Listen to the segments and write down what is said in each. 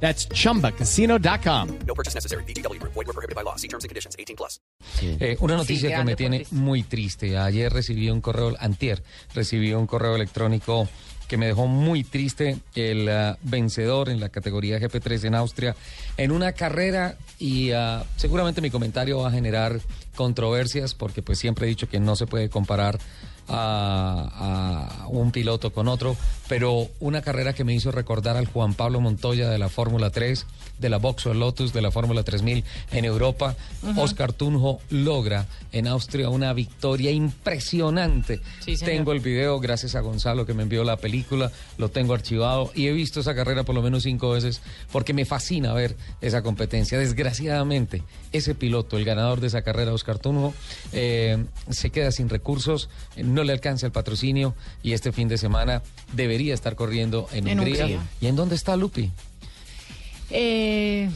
That's chumbacasino.com. No purchase necessary. BGW. Void were prohibited by law. See terms and conditions. 18 plus. Eh, una noticia que me tiene muy triste. Ayer recibí un correo, antier, recibí un correo electrónico que me dejó muy triste. El ah, vencedor en la categoría GP3 en Austria en una carrera y ah, seguramente mi comentario va a generar controversias porque pues siempre he dicho que no se puede comparar a, a un piloto con otro, pero una carrera que me hizo recordar al Juan Pablo Montoya de la Fórmula 3, de la Vauxhall Lotus, de la Fórmula 3000 en Europa. Oscar Tunjo logra en Austria una victoria impresionante. Sí, tengo el video gracias a Gonzalo que me envió la película, lo tengo archivado y he visto esa carrera por lo menos cinco veces porque me fascina ver esa competencia. Desgraciadamente, ese piloto, el ganador de esa carrera, Oscar Tunjo, eh, se queda sin recursos, no le alcanza el patrocinio y este fin de semana debería estar corriendo en, En Hungría. Hungría. ¿Y en dónde está Lupi? Eh,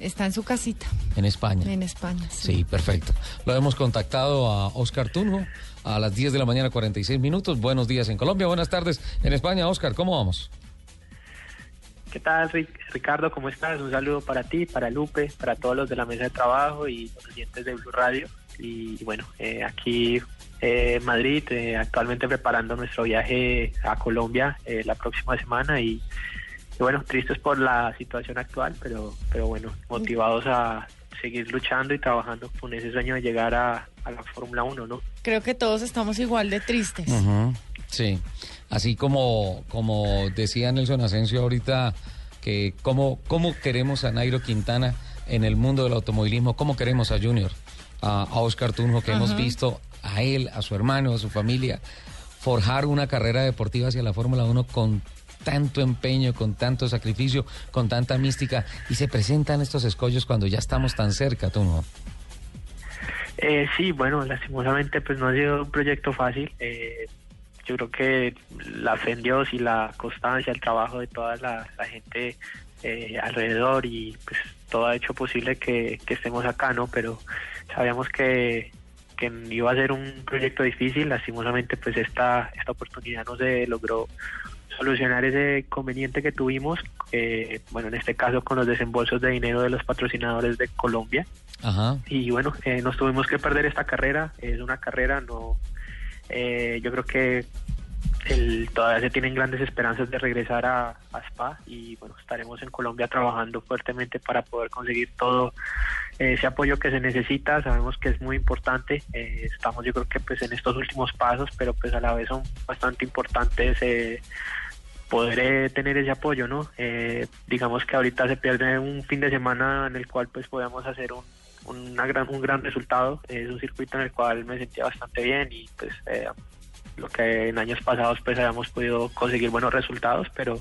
está en su casita, En España. en España. Sí. Sí, perfecto. Lo hemos contactado a Oscar Tunjo a las 10 de la mañana, 46 minutos. Buenos días en Colombia, buenas tardes en España. Oscar, ¿cómo vamos? ¿Qué tal, Ric- Ricardo? ¿Cómo estás? Un saludo para ti, para Lupe, para todos los de la mesa de trabajo y los oyentes de Blue Radio. Y, y bueno, eh, aquí eh, en Madrid, eh, actualmente preparando nuestro viaje a Colombia eh, la próxima semana y, y bueno, tristes por la situación actual, pero, pero bueno, motivados a seguir luchando y trabajando con ese sueño de llegar a, a la Fórmula 1, ¿no? Creo que todos estamos igual de tristes. Sí, así como, como decía Nelson Asensio ahorita, que cómo, cómo queremos a Nairo Quintana en el mundo del automovilismo, cómo queremos a Junior, a, a Oscar Tunjo, que hemos visto a él, a su hermano, a su familia, forjar una carrera deportiva hacia la Fórmula 1 con tanto empeño, con tanto sacrificio, con tanta mística, y se presentan estos escollos cuando ya estamos tan cerca, Tunjo. Eh, sí, bueno, lastimosamente pues no ha sido un proyecto fácil. Eh, yo creo que la fe en Dios y la constancia, el trabajo de toda la, la gente eh, alrededor y pues todo ha hecho posible que, que estemos acá, ¿no? Pero sabíamos que, que iba a ser un proyecto difícil. Lastimosamente pues esta, esta oportunidad no se logró solucionar ese inconveniente que tuvimos, eh, bueno, en este caso con los desembolsos de dinero de los patrocinadores de Colombia Ajá. y bueno, eh, nos tuvimos que perder esta carrera, es una carrera, no, eh, yo creo que el, todavía se tienen grandes esperanzas de regresar a, Spa y bueno, estaremos en Colombia trabajando fuertemente para poder conseguir todo eh, ese apoyo que se necesita, sabemos que es muy importante, eh, estamos yo creo que pues en estos últimos pasos, pero pues a la vez son bastante importantes eh, poder eh, tener ese apoyo, ¿no? Eh, digamos que ahorita se pierde un fin de semana en el cual pues podamos hacer un, una gran, un gran resultado. Es un circuito en el cual me sentía bastante bien y pues lo que en años pasados pues habíamos podido conseguir buenos resultados, pero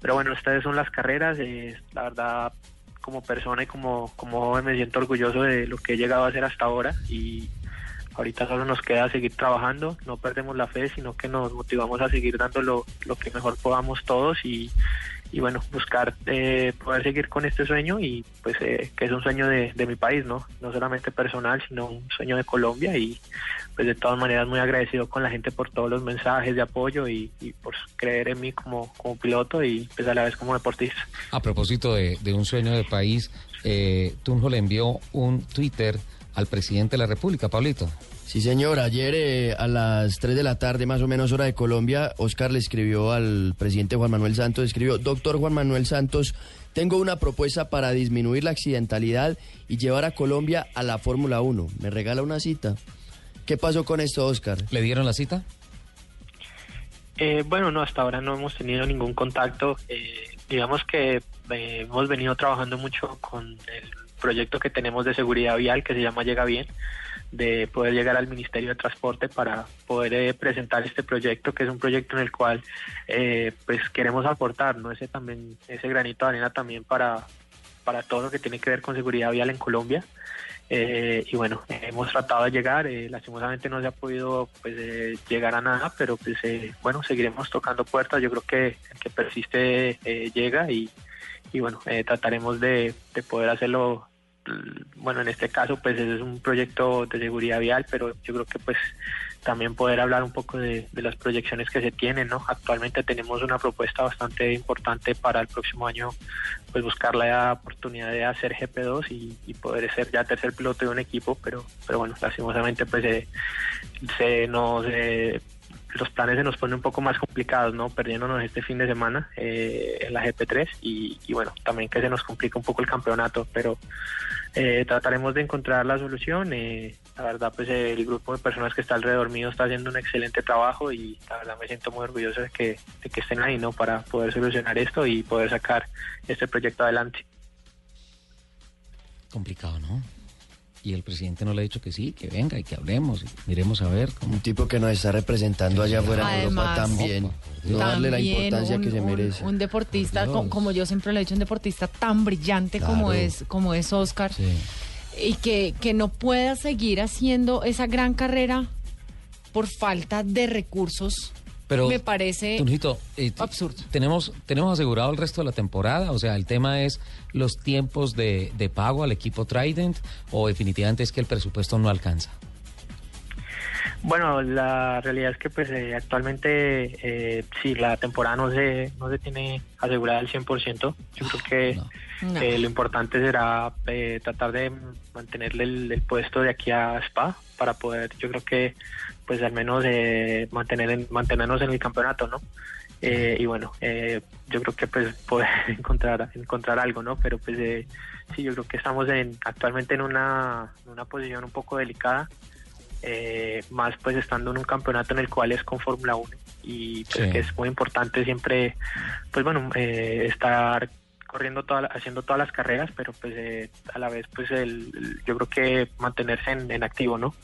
pero bueno, estas son las carreras. eh, la verdad, como persona y como, como joven me siento orgulloso de lo que he llegado a hacer hasta ahora y ahorita solo nos queda seguir trabajando, no perdemos la fe, sino que nos motivamos a seguir dando lo, lo que mejor podamos todos y, y bueno, buscar eh, poder seguir con este sueño y pues eh, que es un sueño de, de mi país, ¿no? No solamente personal, sino un sueño de Colombia y pues de todas maneras muy agradecido con la gente por todos los mensajes de apoyo y, y por creer en mí como, como piloto y pues a la vez como deportista. A propósito de, de un sueño de país, eh, Tunjo le envió un Twitter al presidente de la República, Pablito. Sí, señor. Ayer eh, a las 3 de la tarde, más o menos hora de Colombia, Oscar le escribió al presidente Juan Manuel Santos, escribió, doctor Juan Manuel Santos, tengo una propuesta para disminuir la accidentalidad y llevar a Colombia a la Fórmula 1. ¿Me regala una cita? ¿Qué pasó con esto, Oscar? ¿Le dieron la cita? Eh, bueno, no, hasta ahora no hemos tenido ningún contacto. Eh, digamos que eh, hemos venido trabajando mucho con el proyecto que tenemos de seguridad vial que se llama Llega Bien, de poder llegar al Ministerio de Transporte para poder eh, presentar este proyecto, que es un proyecto en el cual eh, pues queremos aportar, ¿no? Ese también, ese granito de arena también para, para todo lo que tiene que ver con seguridad vial en Colombia. Eh, y bueno, hemos tratado de llegar, eh, lastimosamente no se ha podido pues eh, llegar a nada, pero pues eh, bueno, seguiremos tocando puertas, yo creo que el que persiste eh, llega y, y bueno, trataremos de, de poder hacerlo, bueno, en este caso pues es un proyecto de seguridad vial, pero yo creo que pues también poder hablar un poco de, las proyecciones que se tienen, ¿no? Actualmente tenemos una propuesta bastante importante para el próximo año, pues buscar la oportunidad de hacer GP2 y, y poder ser ya tercer piloto de un equipo, pero, pero bueno, lastimosamente pues eh, se nos... eh, los planes se nos ponen un poco más complicados, ¿no? Perdiéndonos este fin de semana eh, en la GP3 y, bueno, también que se nos complica un poco el campeonato, pero eh, trataremos de encontrar la solución. eh, la verdad, pues eh, el grupo de personas que está alrededor mío está haciendo un excelente trabajo y la verdad me siento muy orgulloso de que, de que estén ahí, ¿no? Para poder solucionar esto y poder sacar este proyecto adelante. Complicado, ¿no? Y el presidente no le ha dicho que sí, que venga y que hablemos y miremos a ver cómo... Un tipo que nos está representando allá afuera en Europa también. No darle la importancia un, que se merece. Un deportista, como yo siempre le he dicho, un deportista tan brillante como es como es Oscar Sí. y que, que no pueda seguir haciendo esa gran carrera por falta de recursos. Pero, me parece Tunjito, eh, absurdo. Tenemos, tenemos asegurado el resto de la temporada, o sea, el tema es los tiempos de, de pago al equipo Trident o definitivamente es que el presupuesto no alcanza. Bueno, la realidad es que pues eh, actualmente eh, sí, la temporada no se, no se tiene asegurada al 100%. Yo creo que No. No. eh, lo importante será eh, tratar de mantenerle el, el puesto de aquí a Spa para poder, yo creo que pues al menos eh, mantener en- mantenernos en el campeonato, ¿no? Eh, y bueno, eh, yo creo que pues poder encontrar encontrar algo, ¿no? Pero pues eh, sí, yo creo que estamos en actualmente en una, en una posición un poco delicada eh, más pues estando en un campeonato en el cual es con Fórmula 1 y pues Sí. que es muy importante siempre pues bueno eh, estar corriendo toda, haciendo todas las carreras pero pues eh, a la vez pues el, el- yo creo que mantenerse en, en activo no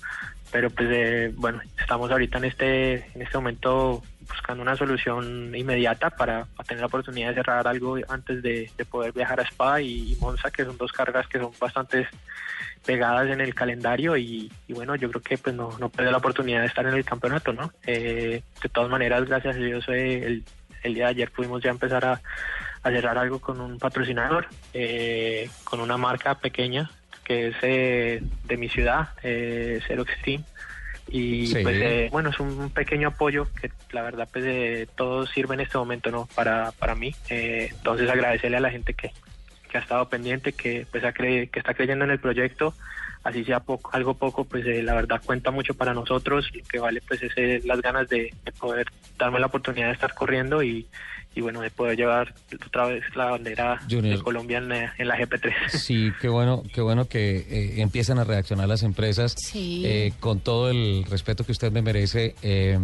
pero pues eh, bueno estamos ahorita en este en este momento buscando una solución inmediata para, tener la oportunidad de cerrar algo antes de, de poder viajar a Spa y, Monza que son dos cargas que son bastante pegadas en el calendario y, bueno, yo creo que pues no, no la oportunidad de estar en el campeonato, ¿no? Eh, de todas maneras, gracias a Dios, eh, el, día de ayer pudimos ya empezar a, a cerrar algo con un patrocinador, eh, con una marca pequeña que es eh, de mi ciudad, eh, Zero Extreme. Y Sí. pues eh, bueno, es un pequeño apoyo que la verdad pues eh, todo sirve en este momento, ¿no? Para, para mí. Eh, entonces agradecerle a la gente que, que ha estado pendiente, que pues ha cre- que está creyendo en el proyecto, así sea poco, algo poco, pues eh, la verdad cuenta mucho para nosotros, lo que vale pues es eh, las ganas de, de poder darme la oportunidad de estar corriendo y, y bueno, de poder llevar otra vez la bandera Junior. de Colombia en, la- en la GP3. Sí, qué bueno, qué bueno que eh, empiezan a reaccionar las empresas Sí. eh, con todo el respeto que usted me merece. eh,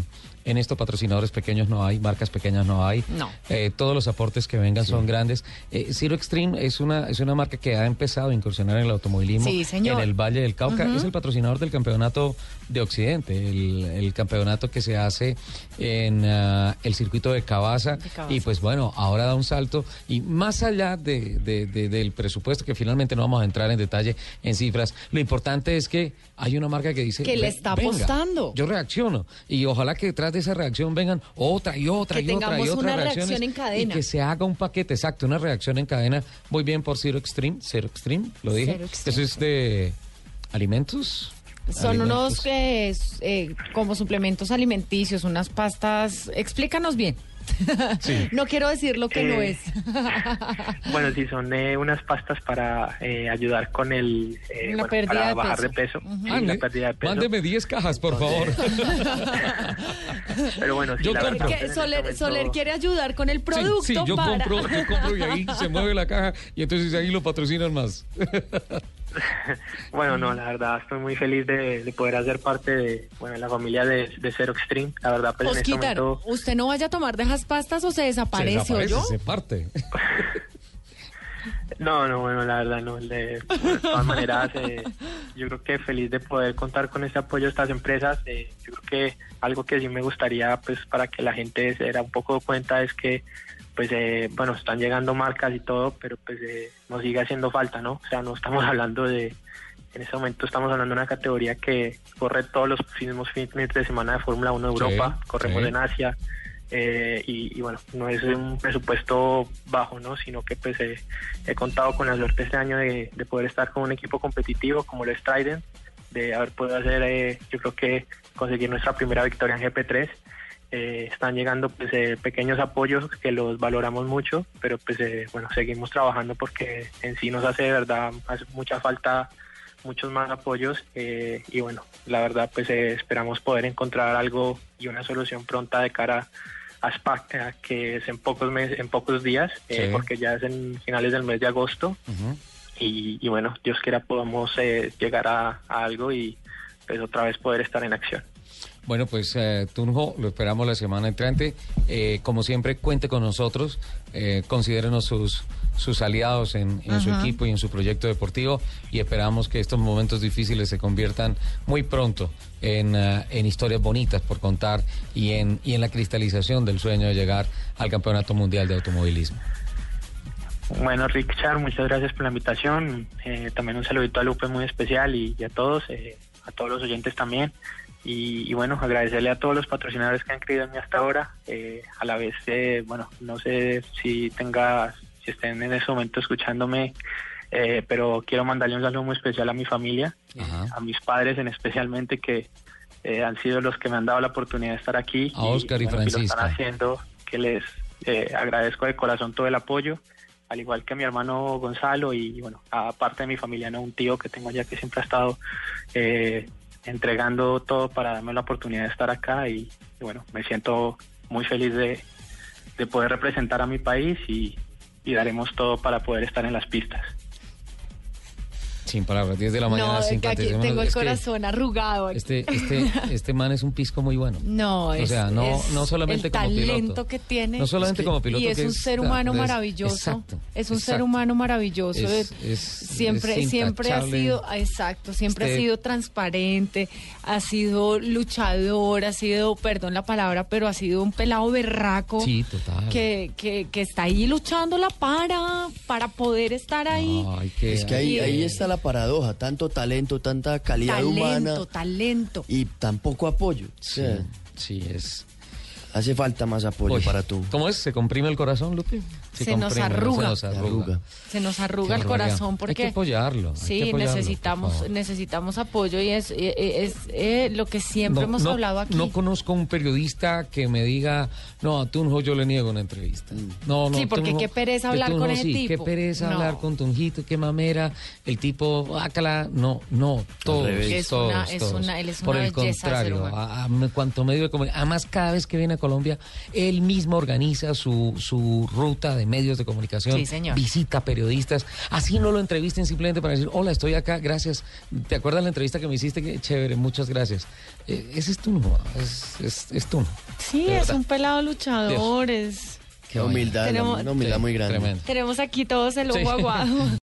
en esto patrocinadores pequeños no hay, marcas pequeñas no hay. No. Eh, todos los aportes que vengan son grandes. Eh, Zero Extreme es una es una marca que ha empezado a incursionar en el automovilismo Sí, señor. en el Valle del Cauca. Ujú. Es el patrocinador del campeonato de Occidente, el, el campeonato que se hace en ah, el circuito de Cabaza. Y pues bueno, ahora da un salto y más allá de, de- de- del presupuesto, que finalmente no vamos a entrar en detalle en cifras, lo importante es que hay una marca que dice... Que le "Ve- está venga, apostando". Yo reacciono y ojalá que detrás de esa reacción vengan otra y otra Que y otra y otra reacción en Y cadena. que se haga un paquete, exacto, una reacción en cadena. Muy bien por Zero Extreme, Zero Extreme, lo dije. Zero Extreme. Eso es de alimentos. Son Alimentos. unos que eh, como suplementos alimenticios, unas pastas. Explícanos bien. Sí. no quiero decir lo que no Eh, es. Bueno, sí, son eh, unas pastas para eh, ayudar con el... eh, La bueno, pérdida para de bajar peso. de peso. Sí, Mande- la pérdida de peso. Mándeme 10 cajas, por favor. Pero bueno, sí, Yo la verdad, Que Soler, este momento- Soler quiere ayudar con el Sí, producto sí, yo para... compro, yo compro y ahí se mueve la caja y entonces ahí lo patrocinan más. Bueno, no, la verdad estoy muy feliz de, de poder hacer parte de bueno, la familia de, de Zero Extreme. La verdad, pues en este momento... usted no vaya a tomar de esas pastas o se desaparece, se desaparece, ¿oyó? se parte. No, no, bueno, la verdad no. De, de todas maneras, eh, yo creo que feliz de poder contar con este apoyo de estas empresas. Eh, yo creo que algo que sí me gustaría, pues, para que la gente se diera un poco cuenta es que, pues, eh, bueno, están llegando marcas y todo, pero pues eh, nos sigue haciendo falta, ¿no? O sea, no estamos hablando de, en este momento estamos hablando de una categoría que corre todos los mismos fines de semana de Fórmula 1 de Sí, Europa, corremos sí. en Asia, eh, y, y bueno, no es un presupuesto bajo, ¿no? Sino que pues eh, he contado con la suerte este año de, de poder estar con un equipo competitivo como lo es Trident, de haber podido hacer, eh, yo creo que conseguir nuestra primera victoria en GP3. Eh, están llegando pues eh, pequeños apoyos que los valoramos mucho, pero pues eh, bueno, seguimos trabajando porque en sí nos hace de verdad hace mucha falta muchos más apoyos eh, y bueno, la verdad pues eh, esperamos poder encontrar algo y una solución pronta de cara a Spa, eh, que es en pocos meses, en pocos días, Sí. porque ya es en finales del mes de agosto y, y bueno, Dios quiera podamos eh, llegar a, a algo y pues otra vez poder estar en acción. Bueno, pues eh, Tunjo, lo esperamos la semana entrante. Eh, como siempre, cuente con nosotros. Eh, considérenos sus, sus aliados en, en su equipo y en su proyecto deportivo. Y esperamos que estos momentos difíciles se conviertan muy pronto en, eh, en historias bonitas por contar y en, y en la cristalización del sueño de llegar al Campeonato Mundial de Automovilismo. Bueno, Richard, muchas gracias por la invitación. Eh, también un saludito a Lupe muy especial y, y a todos, eh, a todos los oyentes también. Y, y bueno, agradecerle a todos los patrocinadores que han creído en mí hasta ahora. Eh, a la vez, eh, bueno, no sé si tenga, si estén en ese momento escuchándome, eh, pero quiero mandarle un saludo muy especial a mi familia, Ajá. a mis padres en especialmente que eh, han sido los que me han dado la oportunidad de estar aquí. A Oscar y bueno, que lo están haciendo, que les eh, agradezco de corazón todo el apoyo al igual que mi hermano Gonzalo y bueno, aparte de mi familia, ¿no? un tío que tengo allá que siempre ha estado eh, entregando todo para darme la oportunidad de estar acá y, y bueno, me siento muy feliz de, de poder representar a mi país y, y daremos todo para poder estar en las pistas. Sin palabras, 10 de la mañana, No, es que 56 aquí tengo el Es corazón arrugado. Este, este, este man es un pisco muy bueno. No, O es, sea, no, es no solamente el como talento piloto. que tiene. No solamente Es que- como piloto. y es que un ser humano es- maravilloso. exacto, es un ser humano maravilloso. Es- Es- es- siempre, es siempre ha sido, exacto, siempre Este- ha sido transparente, ha sido luchador, ha sido, perdón la palabra, pero ha sido un pelado berraco. Sí, total. Que, que, que está ahí luchándola para, para poder estar ahí. Ay, que- Es que ahí, ahí está la paradoja, tanto talento, tanta calidad talento, humana talento. y tan poco apoyo. O Sí, sea, sí, es. Hace falta más apoyo Uy, para tú. ¿Cómo es? ¿Se comprime el corazón, Lupe? Se nos arruga. Se nos Se arruga. arruga. Se nos arruga el corazón porque Hay que apoyarlo. hay que Sí, apoyarlo, por necesitamos necesitamos apoyo y es, eh, es, eh, lo que siempre hemos hablado aquí. No conozco un periodista que me diga, no, a Tunjo yo le niego una entrevista. No, no, Sí, porque Tunjo- qué pereza hablar con ese sí, tipo. Qué pereza No. hablar con Tunjito, qué mamera. El tipo, ácala. No, no, todos. Es todos, una- es todos. una- él es Por una el belleza de ser contrario, a, a me- cuanto medio de. Además, cada vez que viene a Colombia, él mismo organiza su, su ruta de medios de comunicación. Sí, señor. Visita periodistas. Así no lo entrevisten simplemente para decir, hola, estoy acá, gracias. ¿Te acuerdas la entrevista que me hiciste? Qué chévere, muchas gracias. Eh, ese es Tunjo, es, es, es. Sí, es un pelado luchador, es Qué humildad, Tenemos- una humildad Sí, muy grande. tremendo. tenemos aquí todos el ojo Sí. aguado.